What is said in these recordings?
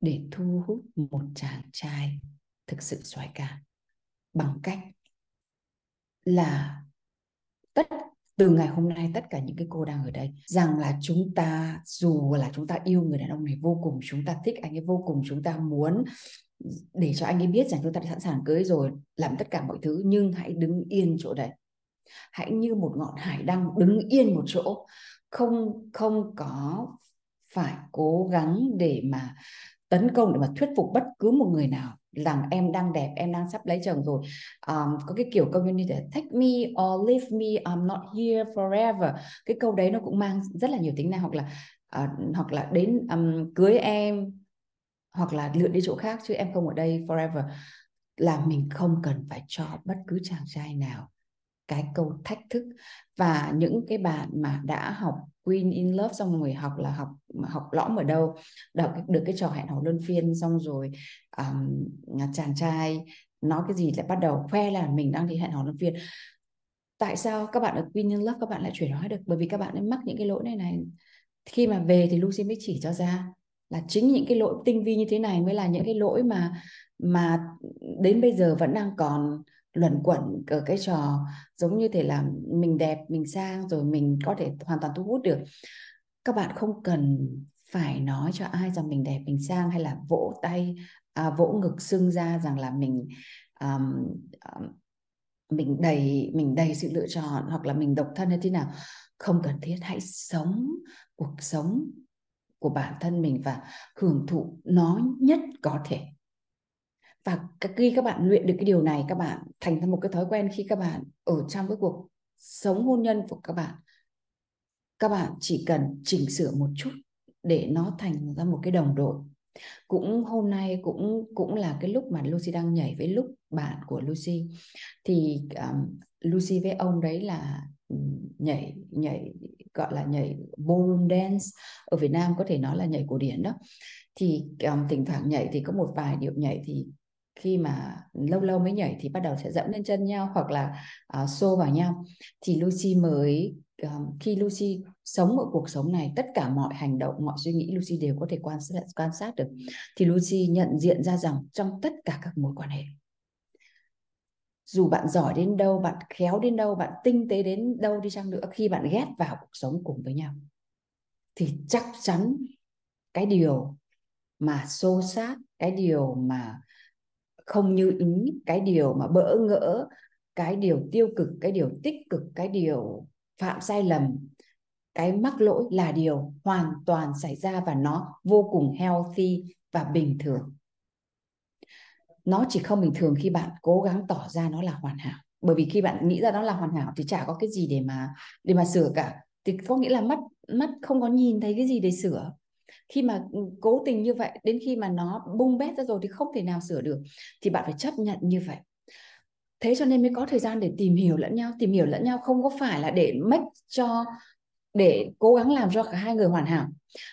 để thu hút một chàng trai thực sự xoái ca bằng cách là tất, từ ngày hôm nay tất cả những cái cô đang ở đây, rằng là chúng ta, dù là chúng ta yêu người đàn ông này vô cùng, chúng ta thích anh ấy vô cùng, chúng ta muốn để cho anh ấy biết rằng chúng ta đã sẵn sàng cưới rồi, làm tất cả mọi thứ, nhưng hãy đứng yên chỗ đấy. Hãy như một ngọn hải đăng đứng yên một chỗ. Không không có phải cố gắng để mà tấn công để mà thuyết phục bất cứ một người nào rằng em đang đẹp em đang sắp lấy chồng rồi. Um, có cái kiểu câu như thế take me or leave me I'm not here forever. Cái câu đấy nó cũng mang rất là nhiều tính năng hoặc là uh, hoặc là đến um, cưới em hoặc là lựa đi chỗ khác chứ em không ở đây forever. Là mình không cần phải cho bất cứ chàng trai nào cái câu thách thức. Và những cái bạn mà đã học Queen in Love xong rồi học là học học lõm ở đâu được được cái trò hẹn hò luân phiên xong rồi um, chàng trai nói cái gì lại bắt đầu khoe là mình đang đi hẹn hò luân phiên. Tại sao các bạn ở Queen in Love các bạn lại chuyển hóa được? Bởi vì các bạn ấy mắc những cái lỗi này này. Khi mà về thì Lucy mới chỉ cho ra là chính những cái lỗi tinh vi như thế này mới là những cái lỗi mà mà đến bây giờ vẫn đang còn luẩn quẩn ở cái trò giống như thể là mình đẹp mình sang rồi mình có thể hoàn toàn thu hút được. Các bạn không cần phải nói cho ai rằng mình đẹp mình sang hay là vỗ tay à, vỗ ngực xưng ra rằng là mình um, um, mình đầy mình đầy sự lựa chọn hoặc là mình độc thân hay thế nào. Không cần thiết hãy sống cuộc sống của bản thân mình và hưởng thụ nó nhất có thể và khi các bạn luyện được cái điều này các bạn thành ra một cái thói quen khi các bạn ở trong cái cuộc sống hôn nhân của các bạn. Các bạn chỉ cần chỉnh sửa một chút để nó thành ra một cái đồng đội. Cũng hôm nay cũng cũng là cái lúc mà Lucy đang nhảy với lúc bạn của Lucy. Thì um, Lucy với ông đấy là nhảy nhảy gọi là nhảy ballroom dance. Ở Việt Nam có thể nói là nhảy cổ điển đó. Thì um, thỉnh thoảng nhảy thì có một vài điệu nhảy thì khi mà lâu lâu mới nhảy thì bắt đầu sẽ dẫm lên chân nhau hoặc là uh, xô vào nhau. Thì Lucy mới um, khi Lucy sống ở cuộc sống này tất cả mọi hành động mọi suy nghĩ Lucy đều có thể quan sát quan sát được. Thì Lucy nhận diện ra rằng trong tất cả các mối quan hệ dù bạn giỏi đến đâu bạn khéo đến đâu bạn tinh tế đến đâu đi chăng nữa khi bạn ghét vào cuộc sống cùng với nhau thì chắc chắn cái điều mà xô sát cái điều mà không như ý, cái điều mà bỡ ngỡ, cái điều tiêu cực, cái điều tích cực, cái điều phạm sai lầm, cái mắc lỗi là điều hoàn toàn xảy ra và nó vô cùng healthy và bình thường. Nó chỉ không bình thường khi bạn cố gắng tỏ ra nó là hoàn hảo. Bởi vì khi bạn nghĩ ra nó là hoàn hảo thì chả có cái gì để mà để mà sửa cả. Thì có nghĩa là mắt mắt không có nhìn thấy cái gì để sửa khi mà ừ, cố tình như vậy, đến khi mà nó bung bét ra rồi thì không thể nào sửa được, thì bạn phải chấp nhận như vậy. Thế cho nên mới có thời gian để tìm hiểu lẫn nhau. Tìm hiểu lẫn nhau không có phải là để make cho, để cố gắng làm cho cả hai người hoàn hảo,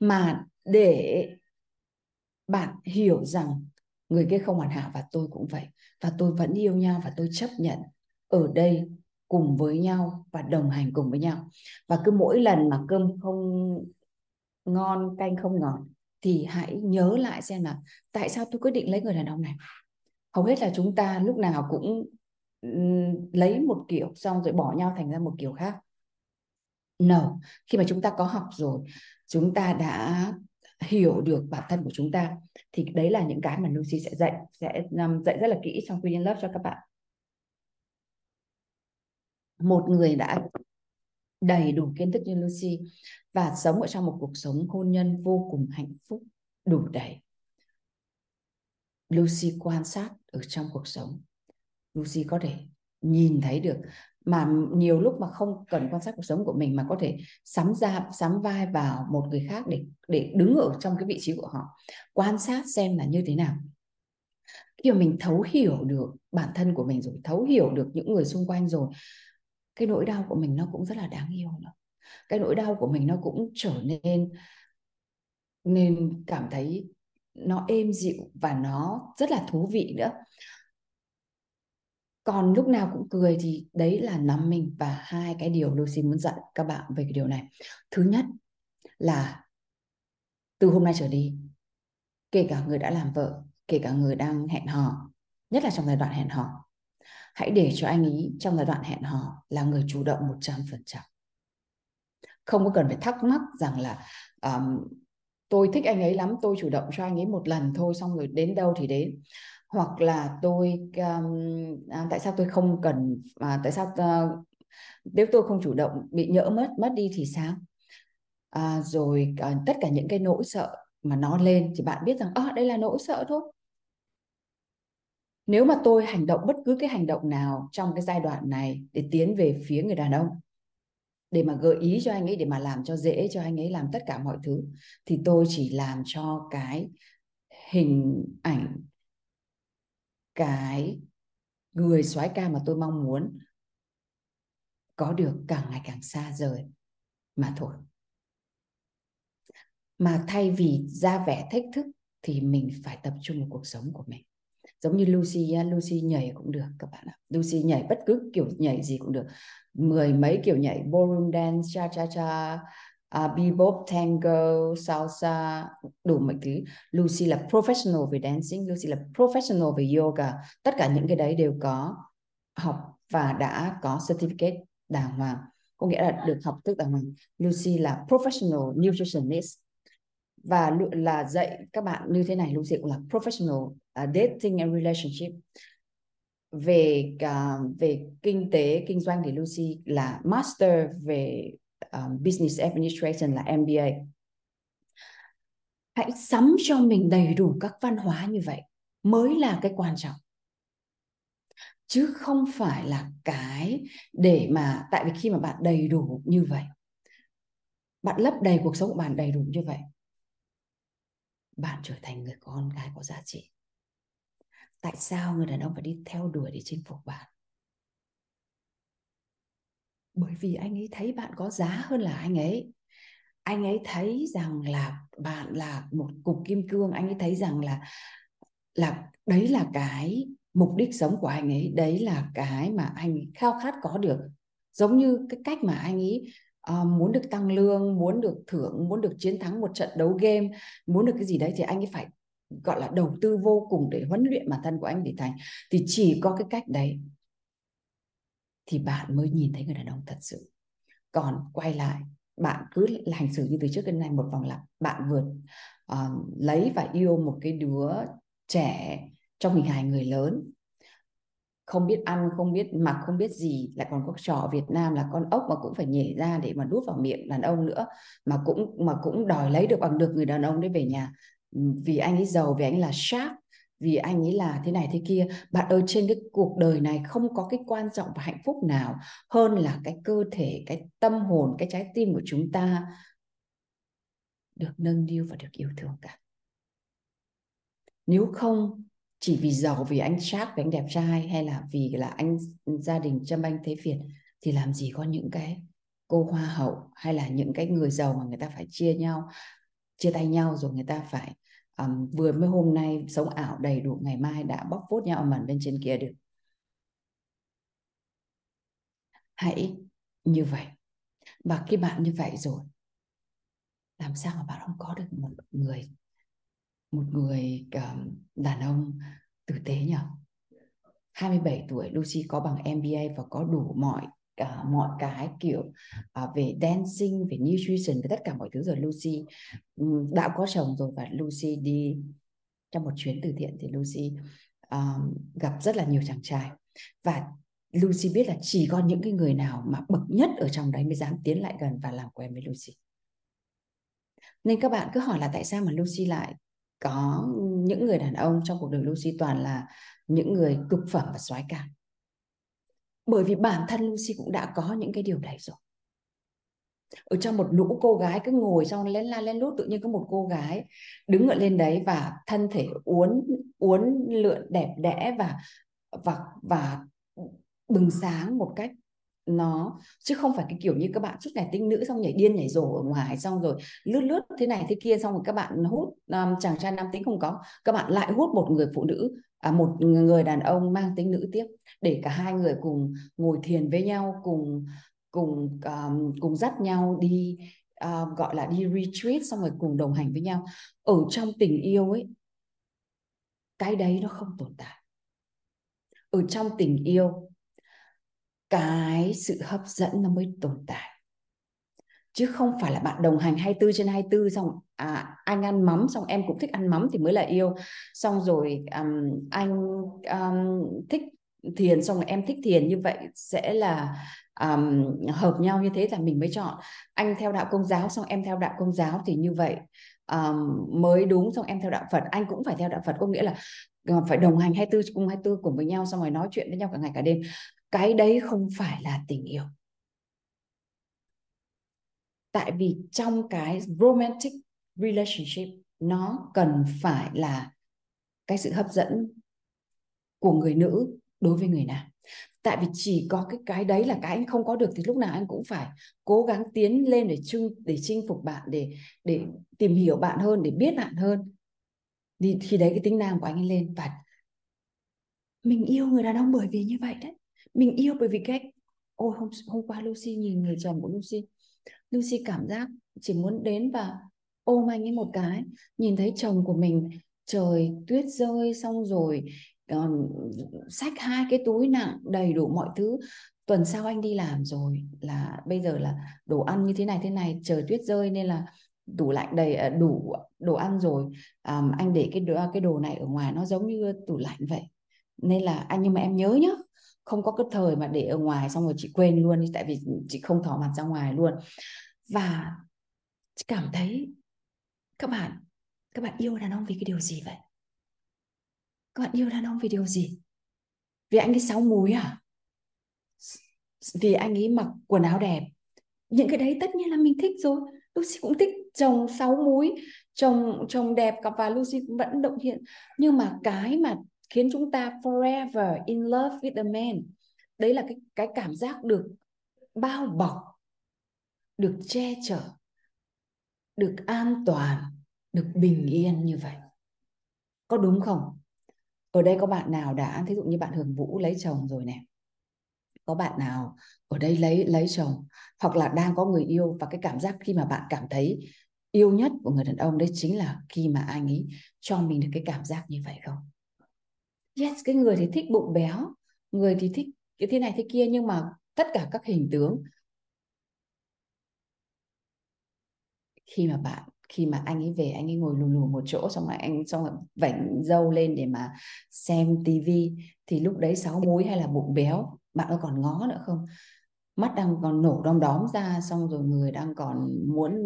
mà để bạn hiểu rằng người kia không hoàn hảo và tôi cũng vậy. Và tôi vẫn yêu nhau và tôi chấp nhận ở đây cùng với nhau và đồng hành cùng với nhau. Và cứ mỗi lần mà cơm không ngon canh không ngọt thì hãy nhớ lại xem là tại sao tôi quyết định lấy người đàn ông này. Hầu hết là chúng ta lúc nào cũng lấy một kiểu xong rồi bỏ nhau thành ra một kiểu khác. No, khi mà chúng ta có học rồi, chúng ta đã hiểu được bản thân của chúng ta thì đấy là những cái mà Lucy sẽ dạy sẽ um, dạy rất là kỹ trong Queen in Love cho các bạn. Một người đã đầy đủ kiến thức như Lucy và sống ở trong một cuộc sống hôn nhân vô cùng hạnh phúc đủ đầy. Lucy quan sát ở trong cuộc sống. Lucy có thể nhìn thấy được mà nhiều lúc mà không cần quan sát cuộc sống của mình mà có thể sắm ra, sắm vai vào một người khác để để đứng ở trong cái vị trí của họ, quan sát xem là như thế nào. Khi mà mình thấu hiểu được bản thân của mình rồi, thấu hiểu được những người xung quanh rồi cái nỗi đau của mình nó cũng rất là đáng yêu nữa. Cái nỗi đau của mình nó cũng trở nên nên cảm thấy nó êm dịu và nó rất là thú vị nữa. Còn lúc nào cũng cười thì đấy là nắm mình và hai cái điều Lucy muốn dặn các bạn về cái điều này. Thứ nhất là từ hôm nay trở đi, kể cả người đã làm vợ, kể cả người đang hẹn hò, nhất là trong giai đoạn hẹn hò hãy để cho anh ấy trong giai đoạn hẹn hò là người chủ động 100% không có cần phải thắc mắc rằng là um, tôi thích anh ấy lắm tôi chủ động cho anh ấy một lần thôi xong rồi đến đâu thì đến. Hoặc là tôi um, à, tại sao tôi không cần à, tại sao uh, nếu tôi không chủ động bị nhỡ mất mất đi thì sao? À, rồi à, tất cả những cái nỗi sợ mà nó lên thì bạn biết rằng à, đây là nỗi sợ thôi nếu mà tôi hành động bất cứ cái hành động nào trong cái giai đoạn này để tiến về phía người đàn ông, để mà gợi ý cho anh ấy, để mà làm cho dễ cho anh ấy làm tất cả mọi thứ, thì tôi chỉ làm cho cái hình ảnh, cái người soái ca mà tôi mong muốn có được càng ngày càng xa rời mà thôi. Mà thay vì ra vẻ thách thức thì mình phải tập trung vào cuộc sống của mình giống như Lucy Lucy nhảy cũng được các bạn ạ. Lucy nhảy bất cứ kiểu nhảy gì cũng được. Mười mấy kiểu nhảy ballroom dance cha cha cha uh, bebop tango salsa đủ mọi thứ. Lucy là professional về dancing Lucy là professional về yoga. Tất cả những cái đấy đều có học và đã có certificate đàng hoàng. Có nghĩa là được học thức đàng hoàng. Lucy là professional nutritionist. Và là dạy các bạn như thế này Lucy cũng là professional uh, dating and relationship. Về uh, về kinh tế kinh doanh thì Lucy là master về um, business administration là MBA hãy sắm cho mình đầy đủ các văn hóa như vậy mới là cái quan trọng. Chứ không phải là cái để mà tại vì khi mà bạn đầy đủ như vậy bạn lấp đầy cuộc sống của bạn đầy đủ như vậy bạn trở thành người con gái có giá trị tại sao người đàn ông phải đi theo đuổi để chinh phục bạn? Bởi vì anh ấy thấy bạn có giá hơn là anh ấy. Anh ấy thấy rằng là bạn là một cục kim cương anh ấy thấy rằng là là đấy là cái mục đích sống của anh ấy đấy là cái mà anh khao khát có được. Giống như cái cách mà anh ấy uh, muốn được tăng lương muốn được thưởng muốn được chiến thắng một trận đấu game muốn được cái gì đấy thì anh ấy phải gọi là đầu tư vô cùng để huấn luyện bản thân của anh để thành thì chỉ có cái cách đấy thì bạn mới nhìn thấy người đàn ông thật sự. Còn quay lại bạn cứ hành xử như từ trước đến nay một vòng lặp. Bạn vượt uh, lấy và yêu một cái đứa trẻ trong hình hài người lớn. Không biết ăn không biết mặc không biết gì lại còn có trò Việt Nam là con ốc mà cũng phải nhảy ra để mà đút vào miệng đàn ông nữa mà cũng mà cũng đòi lấy được bằng được người đàn ông đấy về nhà vì anh ấy giàu, vì anh ấy là sharp vì anh ấy là thế này thế kia. Bạn ơi, trên cái cuộc đời này không có cái quan trọng và hạnh phúc nào hơn là cái cơ thể, cái tâm hồn, cái trái tim của chúng ta được nâng niu và được yêu thương cả. Nếu không, chỉ vì giàu, vì anh Shark, vì anh đẹp trai hay là vì là anh, gia đình châm anh thế Việt thì làm gì có những cái cô hoa hậu hay là những cái người giàu mà người ta phải chia nhau chia tay nhau rồi người ta phải um, vừa mới hôm nay sống ảo đầy đủ ngày mai đã bóc phốt nhau mẩn bên trên kia được. Hãy như vậy. Và khi bạn như vậy rồi làm sao mà bạn không có được một người một người um, đàn ông tử tế nhỉ? 27 tuổi Lucy có bằng MBA và có đủ mọi cả mọi cái kiểu uh, về dancing về nutrition về tất cả mọi thứ rồi Lucy um, đã có chồng rồi và Lucy đi trong một chuyến từ thiện thì Lucy um, gặp rất là nhiều chàng trai. Và Lucy biết là chỉ có những cái người nào mà bậc nhất ở trong đấy mới dám tiến lại gần và làm quen với Lucy. Nên các bạn cứ hỏi là tại sao mà Lucy lại có những người đàn ông trong cuộc đời Lucy toàn là những người cực phẩm và soái ca bởi vì bản thân Lucy cũng đã có những cái điều đấy rồi. Ở trong một lũ cô gái cứ ngồi xong lên la lên lút tự nhiên có một cô gái đứng ở lên đấy và thân thể uốn uốn lượn đẹp đẽ và và và bừng sáng một cách nó chứ không phải cái kiểu như các bạn suốt ngày tinh nữ xong nhảy điên nhảy rổ ở ngoài xong rồi lướt lướt thế này thế kia xong rồi các bạn hút um, chàng trai nam tính không có. Các bạn lại hút một người phụ nữ à, một người đàn ông mang tính nữ tiếp để cả hai người cùng ngồi thiền với nhau cùng cùng um, cùng dắt nhau đi uh, gọi là đi retreat xong rồi cùng đồng hành với nhau. Ở trong tình yêu ấy cái đấy nó không tồn tại. Ở trong tình yêu cái sự hấp dẫn nó mới tồn tại chứ không phải là bạn đồng hành 24 trên 24 xong à, anh ăn mắm xong em cũng thích ăn mắm thì mới là yêu. Xong rồi um, anh um, thích thiền xong rồi em thích thiền như vậy sẽ là um, hợp nhau như thế là mình mới chọn. Anh theo đạo công giáo xong em theo đạo công giáo thì như vậy. Um, mới đúng xong em theo đạo Phật. Anh cũng phải theo đạo Phật có nghĩa là ờ, phải đồng hành 24 cùng 24 cùng với nhau xong rồi nói chuyện với nhau cả ngày cả đêm. Cái đấy không phải là tình yêu tại vì trong cái romantic relationship, nó cần phải là cái sự hấp dẫn của người nữ đối với người nam. Tại vì chỉ có cái cái đấy là cái anh không có được thì lúc nào anh cũng phải cố gắng tiến lên để chung để chinh phục bạn, để để tìm hiểu bạn hơn, để biết bạn hơn. Thì khi đấy cái tính nam của anh ấy lên và mình yêu người đàn ông bởi vì như vậy đấy. Mình yêu bởi vì cách ôi, hôm hôm qua Lucy nhìn người chồng của Lucy Lucy cảm giác chỉ muốn đến và ôm anh ấy một cái. Nhìn thấy chồng của mình trời tuyết rơi xong rồi um, xách hai cái túi nặng đầy đủ mọi thứ. Tuần sau anh đi làm rồi là bây giờ là đồ ăn như thế này thế này trời tuyết rơi nên là tủ lạnh đầy à, đủ đồ ăn rồi. Um, anh để cái đồ, cái đồ này ở ngoài nó giống như tủ lạnh vậy. Nên là anh nhưng mà em nhớ nhá không có cái thời mà để ở ngoài xong rồi chị quên luôn tại vì chị không thỏ mặt ra ngoài luôn. Và chị cảm thấy, các bạn các bạn yêu đàn ông vì cái điều gì vậy? Các bạn yêu đàn ông vì điều gì? Vì anh ấy sáu múi à? Vì anh ấy mặc quần áo đẹp. Những cái đấy tất nhiên là mình thích rồi. Lucy cũng thích chồng sáu múi, chồng chồng đẹp và Lucy cũng vẫn động hiện. Nhưng mà cái mà khiến chúng ta forever in love with a man. Đấy là cái cái cảm giác được bao bọc, được che chở, được an toàn, được bình yên như vậy. Có đúng không? Ở đây có bạn nào đã, thí dụ như bạn Hường Vũ lấy chồng rồi nè. Có bạn nào ở đây lấy lấy chồng, hoặc là đang có người yêu và cái cảm giác khi mà bạn cảm thấy yêu nhất của người đàn ông đấy chính là khi mà anh ấy cho mình được cái cảm giác như vậy không? Yes, cái người thì thích bụng béo, người thì thích cái thế này thế kia, nhưng mà tất cả các hình tướng khi mà bạn, khi mà anh ấy về, anh ấy ngồi lù lù một chỗ, xong rồi anh, xong rồi vảnh dâu lên để mà xem tivi thì lúc đấy sáu múi hay là bụng béo, bạn có còn ngó nữa không? Mắt đang còn nổ đom đóm ra, xong rồi người đang còn muốn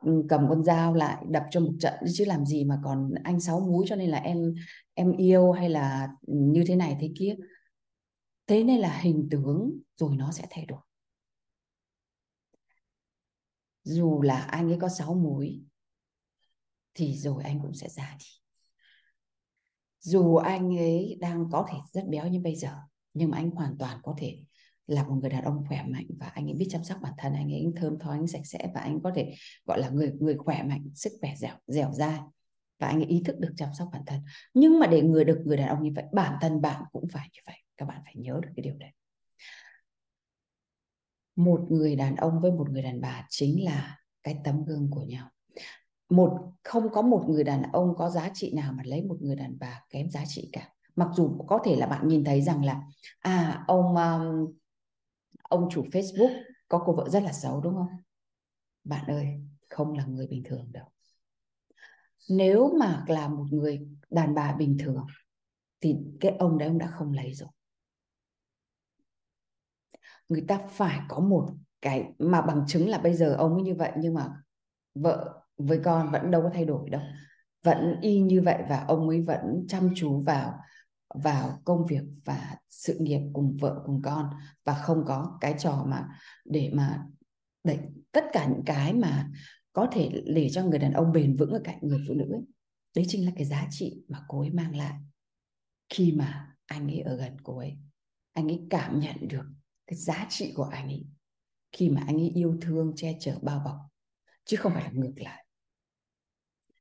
ừ, cầm con dao lại đập cho một trận, chứ làm gì mà còn anh sáu múi cho nên là em em yêu hay là ừ, như thế này thế kia. Thế nên là hình tướng rồi nó sẽ thay đổi. Dù là anh ấy có sáu múi, thì rồi anh cũng sẽ già đi. Dù anh ấy đang có thể rất béo như bây giờ, nhưng mà anh hoàn toàn có thể là một người đàn ông khỏe mạnh và anh ấy biết chăm sóc bản thân anh ấy thơm tho anh sạch sẽ và anh có thể gọi là người người khỏe mạnh sức khỏe dẻo dẻo dai và anh ấy ý thức được chăm sóc bản thân. Nhưng mà để người được người đàn ông như vậy bản thân bạn cũng phải như vậy các bạn phải nhớ được cái điều đấy. Một người đàn ông với một người đàn bà chính là cái tấm gương của nhau. Một không có một người đàn ông có giá trị nào mà lấy một người đàn bà kém giá trị cả. Mặc dù có thể là bạn nhìn thấy rằng là à ông um, ông chủ Facebook có cô vợ rất là xấu, đúng không? Bạn ơi, không là người bình thường đâu. Nếu mà là một người đàn bà bình thường, thì cái ông đấy ông đã không lấy rồi. Người ta phải có một cái mà bằng chứng là bây giờ ông ấy như vậy, nhưng mà vợ với con vẫn đâu có thay đổi đâu. Vẫn y như vậy và ông ấy vẫn chăm chú vào vào công việc và sự nghiệp cùng vợ cùng con và không có cái trò mà để mà đấy tất cả những cái mà có thể để cho người đàn ông bền vững ở cạnh người phụ nữ ấy, đấy chính là cái giá trị mà cô ấy mang lại khi mà anh ấy ở gần cô ấy. Anh ấy cảm nhận được cái giá trị của anh ấy khi mà anh ấy yêu thương che chở bao bọc chứ không phải là ngược lại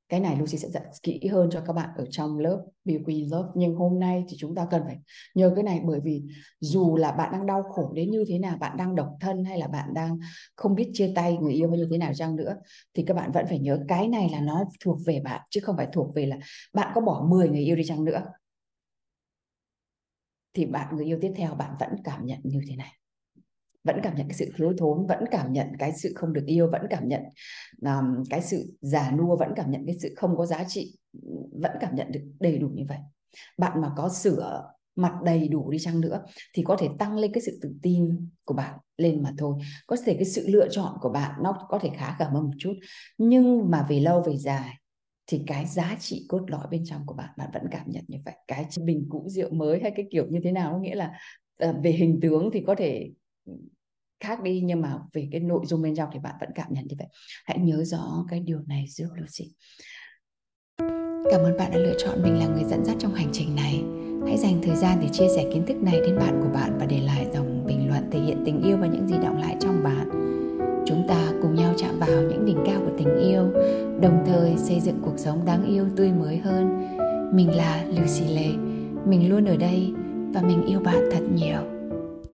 cái này Lucy sẽ dạy kỹ hơn cho các bạn ở trong lớp BQ Love. Nhưng hôm nay thì chúng ta cần phải nhớ cái này bởi vì dù là bạn đang đau khổ đến như thế nào, bạn đang độc thân hay là bạn đang không biết chia tay người yêu hay như thế nào chăng nữa, thì các bạn vẫn phải nhớ cái này là nó thuộc về bạn, chứ không phải thuộc về là bạn có bỏ 10 người yêu đi chăng nữa. Thì bạn, người yêu tiếp theo bạn vẫn cảm nhận như thế này vẫn cảm nhận cái sự thiếu thốn vẫn cảm nhận cái sự không được yêu vẫn cảm nhận um, cái sự già nua vẫn cảm nhận cái sự không có giá trị vẫn cảm nhận được đầy đủ như vậy. Bạn mà có sửa mặt đầy đủ đi chăng nữa thì có thể tăng lên cái sự tự tin của bạn lên mà thôi. Có thể cái sự lựa chọn của bạn nó có thể khá cảm hơn một chút nhưng mà về lâu về dài thì cái giá trị cốt lõi bên trong của bạn bạn vẫn cảm nhận như vậy. Cái bình cũ rượu mới hay cái kiểu như thế nào có nghĩa là ờ, về hình tướng thì có thể khác đi nhưng mà về cái nội dung bên trong thì bạn vẫn cảm nhận như vậy hãy nhớ rõ cái điều này giúp Lucy Cảm ơn bạn đã lựa chọn mình là người dẫn dắt trong hành trình này. Hãy dành thời gian để chia sẻ kiến thức này đến bạn của bạn và để lại dòng bình luận thể hiện tình yêu và những gì động lại trong bạn. Chúng ta cùng nhau chạm vào những đỉnh cao của tình yêu, đồng thời xây dựng cuộc sống đáng yêu tươi mới hơn. Mình là Lucy Lê, mình luôn ở đây và mình yêu bạn thật nhiều.